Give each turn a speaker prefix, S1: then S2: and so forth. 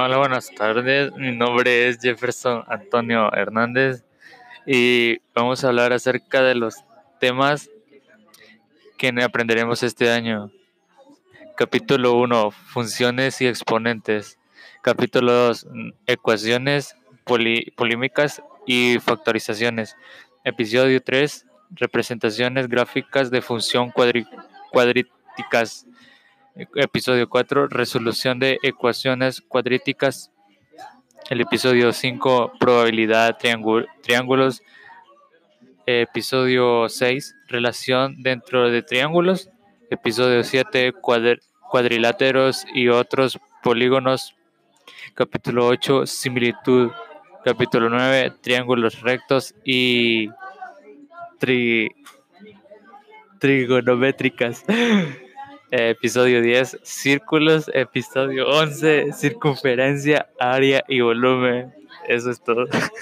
S1: Hola, buenas tardes. Mi nombre es Jefferson Antonio Hernández y vamos a hablar acerca de los temas que aprenderemos este año. Capítulo 1, funciones y exponentes. Capítulo 2, ecuaciones poli- y factorizaciones. Episodio 3, representaciones gráficas de función cuadríticas. Episodio 4, resolución de ecuaciones cuadríticas. El episodio 5, probabilidad triángu- triángulos. Episodio 6, relación dentro de triángulos. Episodio 7, cuadr- cuadriláteros y otros polígonos. Capítulo 8, similitud. Capítulo 9, triángulos rectos y tri- trigonométricas. Episodio 10, círculos. Episodio 11, circunferencia, área y volumen. Eso es todo.